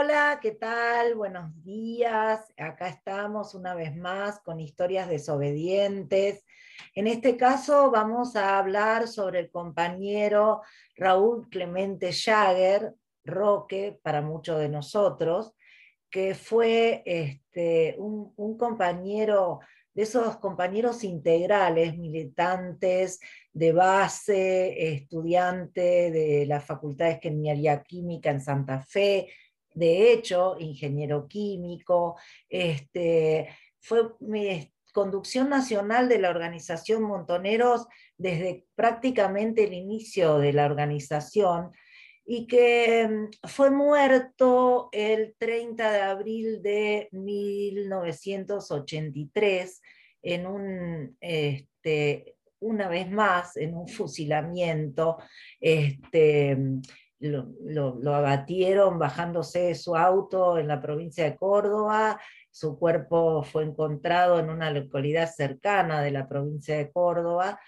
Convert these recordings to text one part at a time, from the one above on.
Hola, ¿qué tal? Buenos días. Acá estamos una vez más con historias desobedientes. En este caso vamos a hablar sobre el compañero Raúl Clemente Jagger, Roque para muchos de nosotros, que fue este, un, compañero de esos compañeros integrales, militantes de base, estudiante de la Facultad de Ingeniería Química en Santa Fe, de hecho, ingeniero químico, este, fue mi conducción nacional de la organización Montoneros desde prácticamente el inicio de la organización, y que mm, fue muerto el 30 de abril de 1983 en un, este, una vez más, en un fusilamiento. Este, lo, abatieron bajándose su auto en la provincia de Córdoba, su cuerpo fue encontrado en una localidad cercana de la provincia de Córdoba,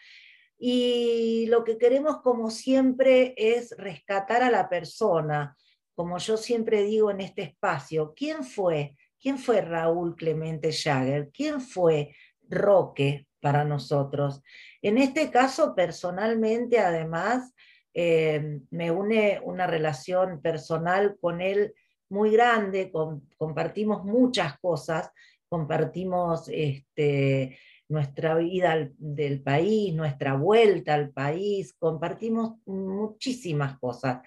y lo que queremos, como siempre, es rescatar a la persona, como yo siempre digo en este espacio. ¿Quién fue? ¿Quién fue Raúl Clemente Jagger? ¿Quién fue Roque para nosotros? En este caso, personalmente, además, eh, me une una relación personal con él muy grande, compartimos muchas cosas, compartimos este, nuestra vida del país, nuestra vuelta al país, compartimos muchísimas cosas.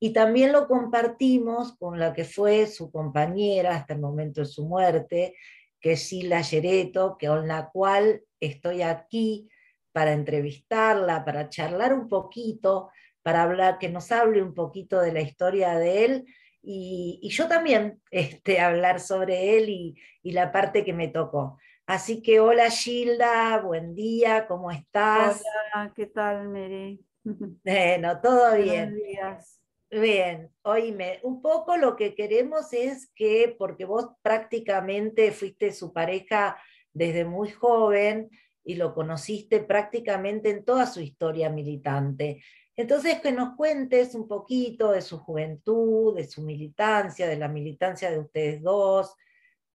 Y también lo compartimos con la que fue su compañera hasta el momento de su muerte, que es Sila Yereto, con la cual estoy aquí para entrevistarla, para charlar un poquito, para hablar, que nos hable un poquito de la historia de él y, yo también este, hablar sobre él y, y la parte que me tocó. Así que hola Gilda, buen día, ¿cómo estás? Hola, ¿qué tal Mary? Bueno, todo bien. Buenos días. Bien, oíme, un poco lo que queremos es que, porque vos prácticamente fuiste su pareja desde muy joven y lo conociste prácticamente en toda su historia militante. Entonces, que nos cuentes un poquito de su juventud, de su militancia, de la militancia de ustedes dos,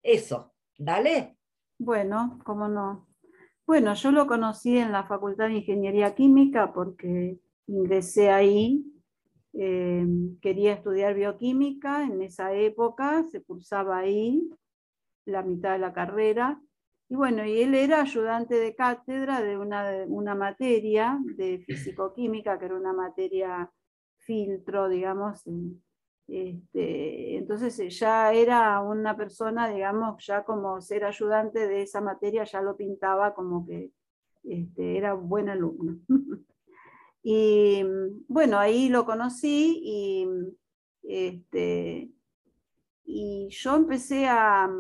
eso, dale. Bueno, cómo no. Bueno, yo lo conocí en la Facultad de Ingeniería Química porque ingresé ahí. Eh, quería estudiar bioquímica en esa época, se cursaba ahí la mitad de la carrera. Y bueno, y él era ayudante de cátedra de una, una materia de físico-química, que era una materia filtro, digamos, este, entonces eh, ya era una persona, digamos, ya como ser ayudante de esa materia, ya lo pintaba como que este, era buen alumno. y bueno, ahí lo conocí y, este, y yo empecé a,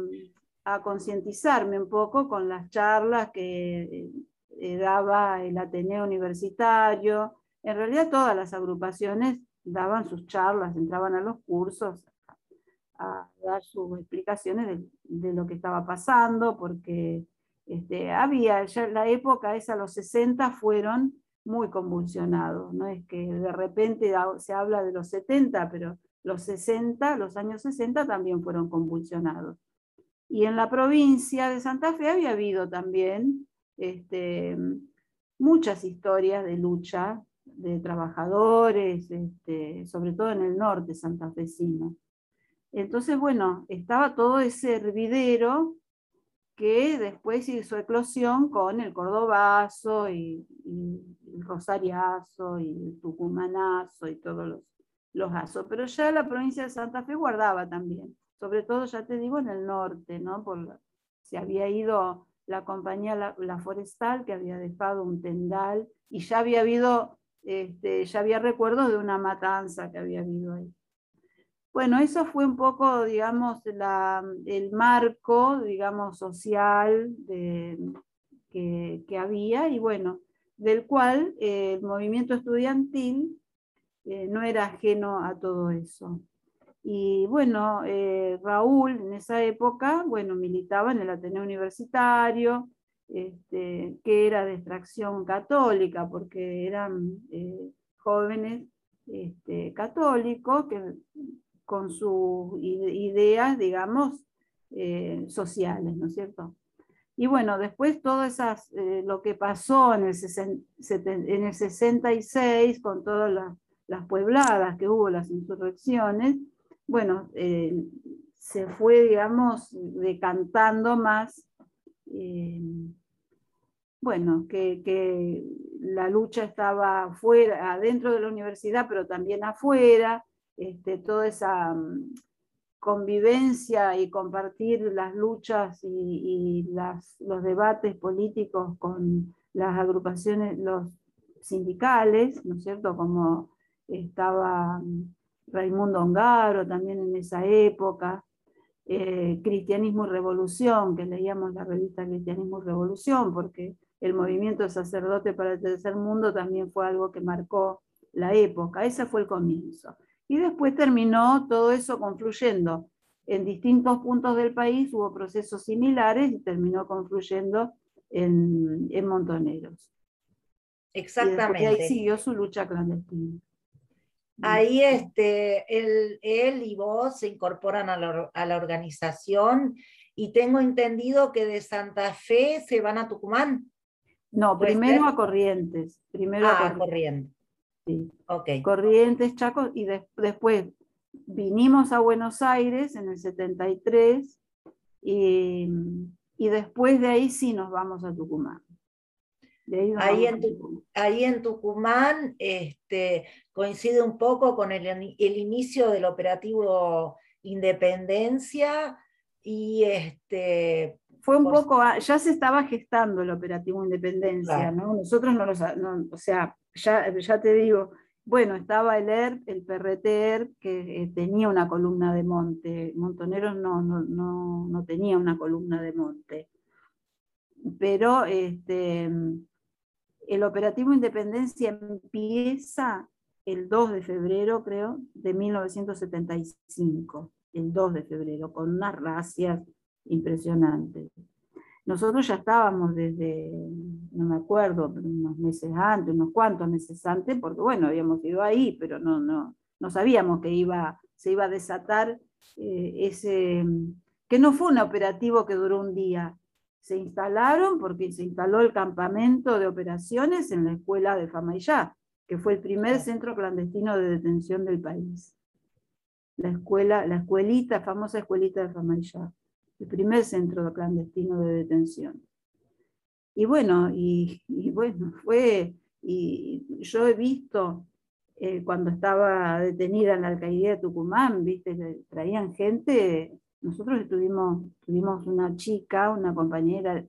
a concientizarme un poco con las charlas que eh, daba el Ateneo Universitario, en realidad todas las agrupaciones daban sus charlas, entraban a los cursos a dar sus explicaciones de, lo que estaba pasando, porque este, había, ya la época esa, los 60 fueron muy convulsionados, no es que de repente se habla de los 70, pero los 60, los años 60 también fueron convulsionados. Y en la provincia de Santa Fe había habido también este, muchas historias de lucha de trabajadores, este, sobre todo en el norte santafesino. Entonces, bueno, estaba todo ese hervidero que después hizo eclosión con el cordobazo y, el rosariazo y el tucumanazo y todos los, los azos. Pero ya la provincia de Santa Fe guardaba también, sobre todo, ya te digo, en el norte, ¿no? Por, se había ido la compañía la, Forestal, que había dejado un tendal, y ya había habido este, ya había recuerdos de una matanza que había habido ahí. Bueno, eso fue un poco, digamos, el marco, digamos, social que, había y bueno, del cual eh, el movimiento estudiantil eh, no era ajeno a todo eso. Y bueno, eh, Raúl en esa época, bueno, militaba en el Ateneo Universitario, este, que era de extracción católica, porque eran eh, jóvenes este, católicos que con sus ideas, digamos, eh, sociales, ¿no es cierto? Y bueno, después todo esas, lo que pasó en el 66 con todas las, puebladas que hubo, las insurrecciones, bueno, eh, se fue, digamos, decantando más, bueno, que, que, la lucha estaba fuera, adentro de la universidad, pero también afuera, este, toda esa mm, convivencia y compartir las luchas y, los debates políticos con las agrupaciones, los sindicales, ¿no es cierto? Como estaba mm, Raimundo Ongaro también en esa época, eh, Cristianismo y Revolución, que leíamos la revista Cristianismo y Revolución, porque el movimiento de sacerdote para el tercer mundo también fue algo que marcó la época, ese fue el comienzo. Y después terminó todo eso confluyendo. En distintos puntos del país hubo procesos similares y terminó confluyendo en, Montoneros. Exactamente. Y, ahí siguió su lucha clandestina. Ahí este, él, él y vos se incorporan a la, organización y tengo entendido que de Santa Fe se van a Tucumán. No, primero a Corrientes. Primero a ah, Corrientes. Corrientes, Chaco, y después vinimos a Buenos Aires en el 73 y, después de ahí sí nos vamos a Tucumán. ahí, en Tucumán este, coincide un poco con el, el, inicio del operativo Independencia y este, fue un poco, ya se estaba gestando el operativo Independencia, ¿no? Nosotros no lo, o sea, ya, ya te digo, bueno, estaba el ERP, el PRTER, que eh, tenía una columna de monte, Montoneros no, no, no, tenía una columna de monte. Pero este, el operativo Independencia empieza el 2 de febrero, creo, de 1975, el 2 de febrero, con unas racias impresionantes. Nosotros ya estábamos desde, no me acuerdo, unos meses antes, unos cuantos meses antes, porque bueno, habíamos ido ahí, pero no, no, no sabíamos que iba, se iba a desatar eh, ese, que no fue un operativo que duró un día. Se instalaron porque se instaló el campamento de operaciones en la escuela de Famayá, que fue el primer centro clandestino de detención del país. La escuela, la escuelita, famosa escuelita de Famayá el primer centro clandestino de detención. Y bueno, y, bueno, fue, y yo he visto eh, cuando estaba detenida en la alcaldía de Tucumán, viste, traían gente, nosotros tuvimos, tuvimos una chica, una compañera,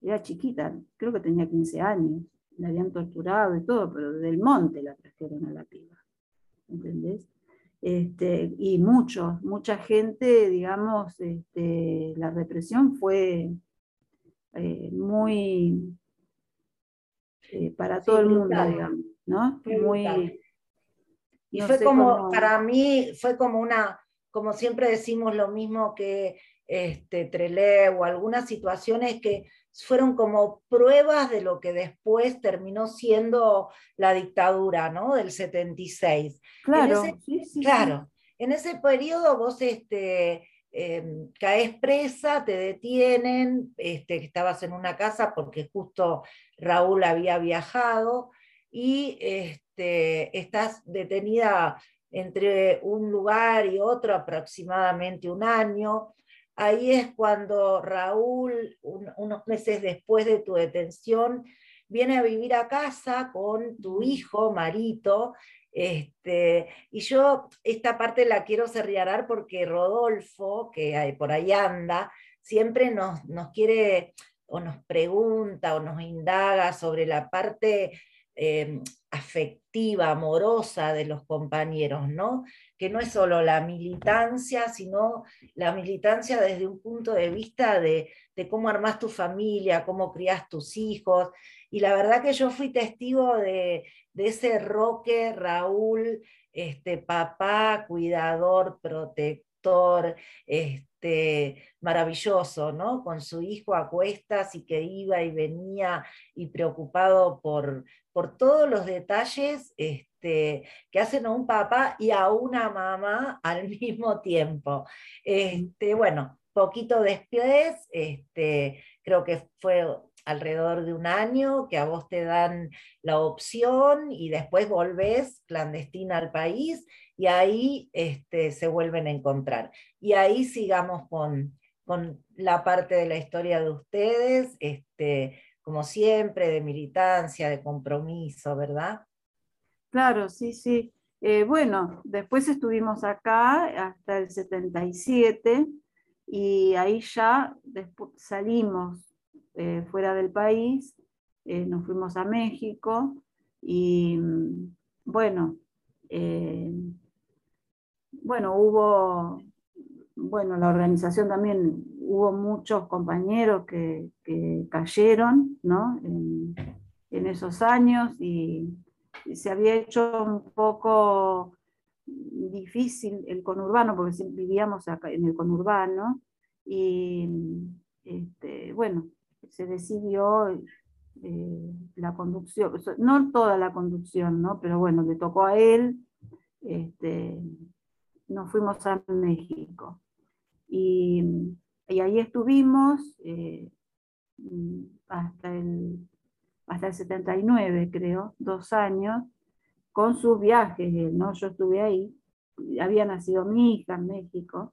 era chiquita, creo que tenía 15 años, la habían torturado y todo, pero del monte la trajeron a la piba, ¿entendés? Este, y muchos, mucha gente, digamos, este, la represión fue eh, muy eh, para todo el mundo, digamos, ¿no? muy, y fue como, para mí, fue como una, como siempre decimos lo mismo que este, Trelé o algunas situaciones que fueron como pruebas de lo que después terminó siendo la dictadura, ¿no? Del 76. Claro, en ese, claro. En ese periodo vos este, em, caes presa, te detienen, este, estabas en una casa porque justo Raúl había viajado y este, estás detenida entre un lugar y otro aproximadamente un año. Ahí es cuando Raúl, unos meses después de tu detención, viene a vivir a casa con tu hijo, Marito. Este, y yo esta parte la quiero cerrar porque Rodolfo, que por ahí anda, siempre nos, nos quiere o nos pregunta o nos indaga sobre la parte Em, afectiva, amorosa de los compañeros, ¿no? Que no es solo la militancia, sino la militancia desde un punto de vista de, cómo armás tu familia, cómo crías tus hijos. Y la verdad que yo fui testigo de, ese Roque, Raúl, este, papá, cuidador, protector, este, este, maravilloso, ¿no? Con su hijo a cuestas y que iba y venía y preocupado por, por todos los detalles este, que hacen a un papá y a una mamá al mismo tiempo. Este, bueno, poquito después, creo que fue alrededor de un año que a vos te dan la opción y después volvés clandestina al país y ahí este, se vuelven a encontrar. Y ahí sigamos con, con la parte de la historia de ustedes, este, como siempre, de militancia, de compromiso, ¿verdad? Claro, sí, sí. Eh, bueno, después estuvimos acá hasta el 77 y ahí ya salimos eh, fuera del país, eh, nos fuimos a México y mm, bueno, bueno, hubo, bueno, la organización también, hubo muchos compañeros que, cayeron ¿no? en, esos años y, se había hecho un poco difícil el conurbano, porque vivíamos acá en el conurbano, y este, bueno, se decidió eh, la conducción, no toda la conducción, ¿no? pero bueno, le tocó a él, este, nos fuimos a México. Y, ahí estuvimos eh, hasta, el, hasta el 79, creo, dos años, con sus viajes, ¿no? Yo estuve ahí, había nacido mi hija en México.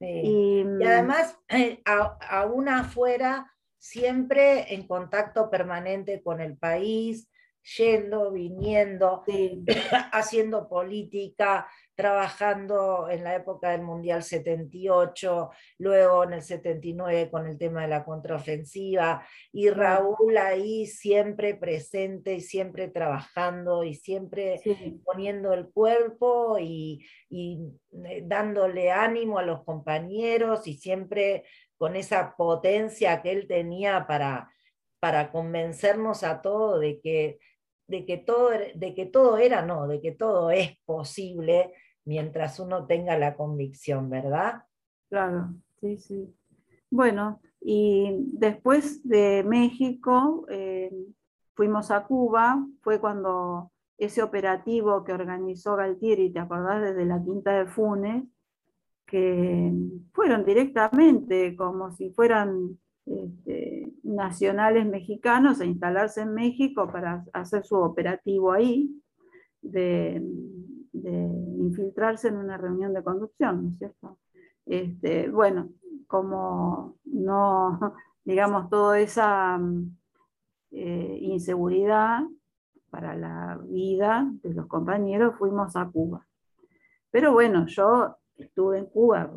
Y, además, eh, aún afuera siempre en contacto permanente con el país, yendo, viniendo, haciendo política, trabajando en la época del Mundial 78, luego en el 79 con el tema de la contraofensiva, y Raúl ahí siempre presente y siempre trabajando y siempre poniendo el cuerpo y, y eh, dándole ánimo a los compañeros y siempre con esa potencia que él tenía para, para convencernos a todos de que, de, que todo, de que todo era, no, de que todo es posible mientras uno tenga la convicción, ¿verdad? Claro, sí, sí. Bueno, y después de México eh, fuimos a Cuba, fue cuando ese operativo que organizó Galtieri, ¿te acordás? Desde la Quinta de Funes, que fueron directamente como si fueran este, nacionales mexicanos a instalarse en México para hacer su operativo ahí, de, infiltrarse en una reunión de conducción, ¿no es cierto? Este, bueno, como no, digamos, toda esa eh, inseguridad para la vida de los compañeros, fuimos a Cuba. Pero bueno, yo estuve en Cuba,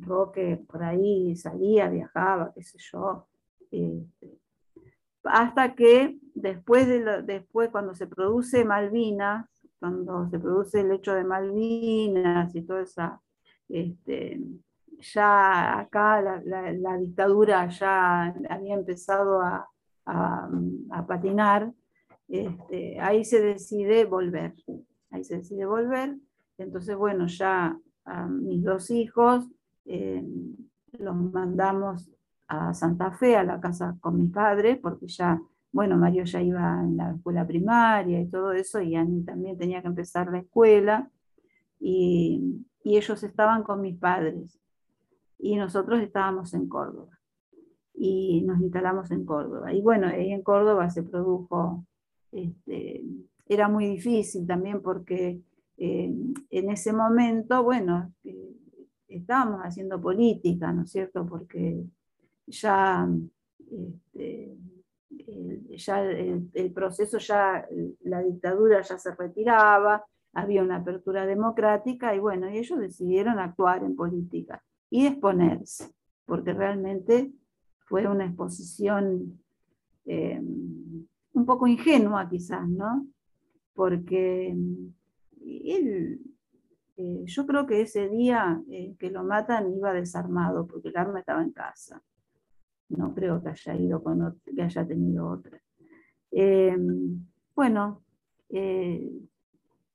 Roque por ahí salía, viajaba, qué sé yo. Este, hasta que después, de después, cuando se produce Malvinas, cuando se produce el hecho de Malvinas y toda esa, este, ya acá la, dictadura ya había empezado a, patinar, este, ahí se decide volver, ahí se decide volver, entonces bueno, ya a mis dos hijos, eh, los mandamos a Santa Fe, a la casa con mi padre, porque ya, bueno, Mario ya iba en la escuela primaria y todo eso, y Ani también tenía que empezar la escuela, y, ellos estaban con mis padres, y nosotros estábamos en Córdoba, y nos instalamos en Córdoba. Y bueno, ahí en Córdoba se produjo, este, era muy difícil también porque eh, en ese momento, bueno, eh, estábamos haciendo política, ¿no es cierto? Porque ya, este, ya el, proceso, ya la dictadura ya se retiraba, había una apertura democrática y bueno, ellos decidieron actuar en política y exponerse, porque realmente fue una exposición eh, un poco ingenua quizás, ¿no? Porque él, eh, yo creo que ese día eh, que lo matan iba desarmado porque el arma estaba en casa. No creo que haya ido con que haya tenido otra. Em, bueno, eh,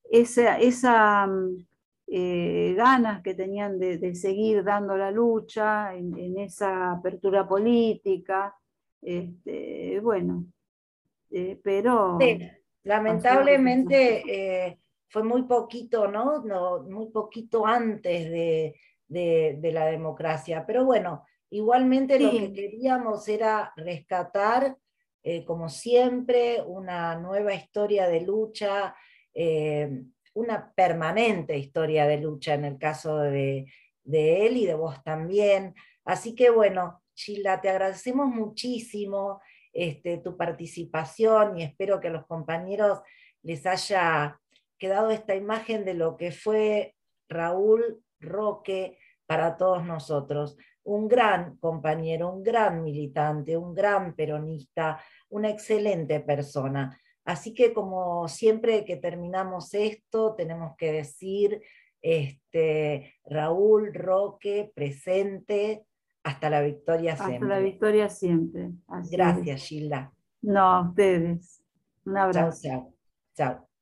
esa, esa eh, ganas que tenían de, seguir dando la lucha en, esa apertura política. Este, bueno, eh, pero... lamentablemente eh, fue muy poquito, ¿no? Muy poquito antes de, la democracia, pero bueno, igualmente lo que queríamos era rescatar, como siempre, una nueva historia de lucha, una permanente historia de lucha en el caso de, él y de vos también. Así que bueno, Chila, te agradecemos muchísimo este, tu participación y espero que a los compañeros les haya quedado esta imagen de lo que fue Raúl Roque para todos nosotros. Un gran compañero, un gran militante, un gran peronista, una excelente persona. Así que como siempre que terminamos esto, tenemos que decir, este, Raúl, Roque, presente, hasta la victoria siempre. Hasta la victoria siempre. Gracias, Gilda. No, a ustedes. Un abrazo. Chao. Chao.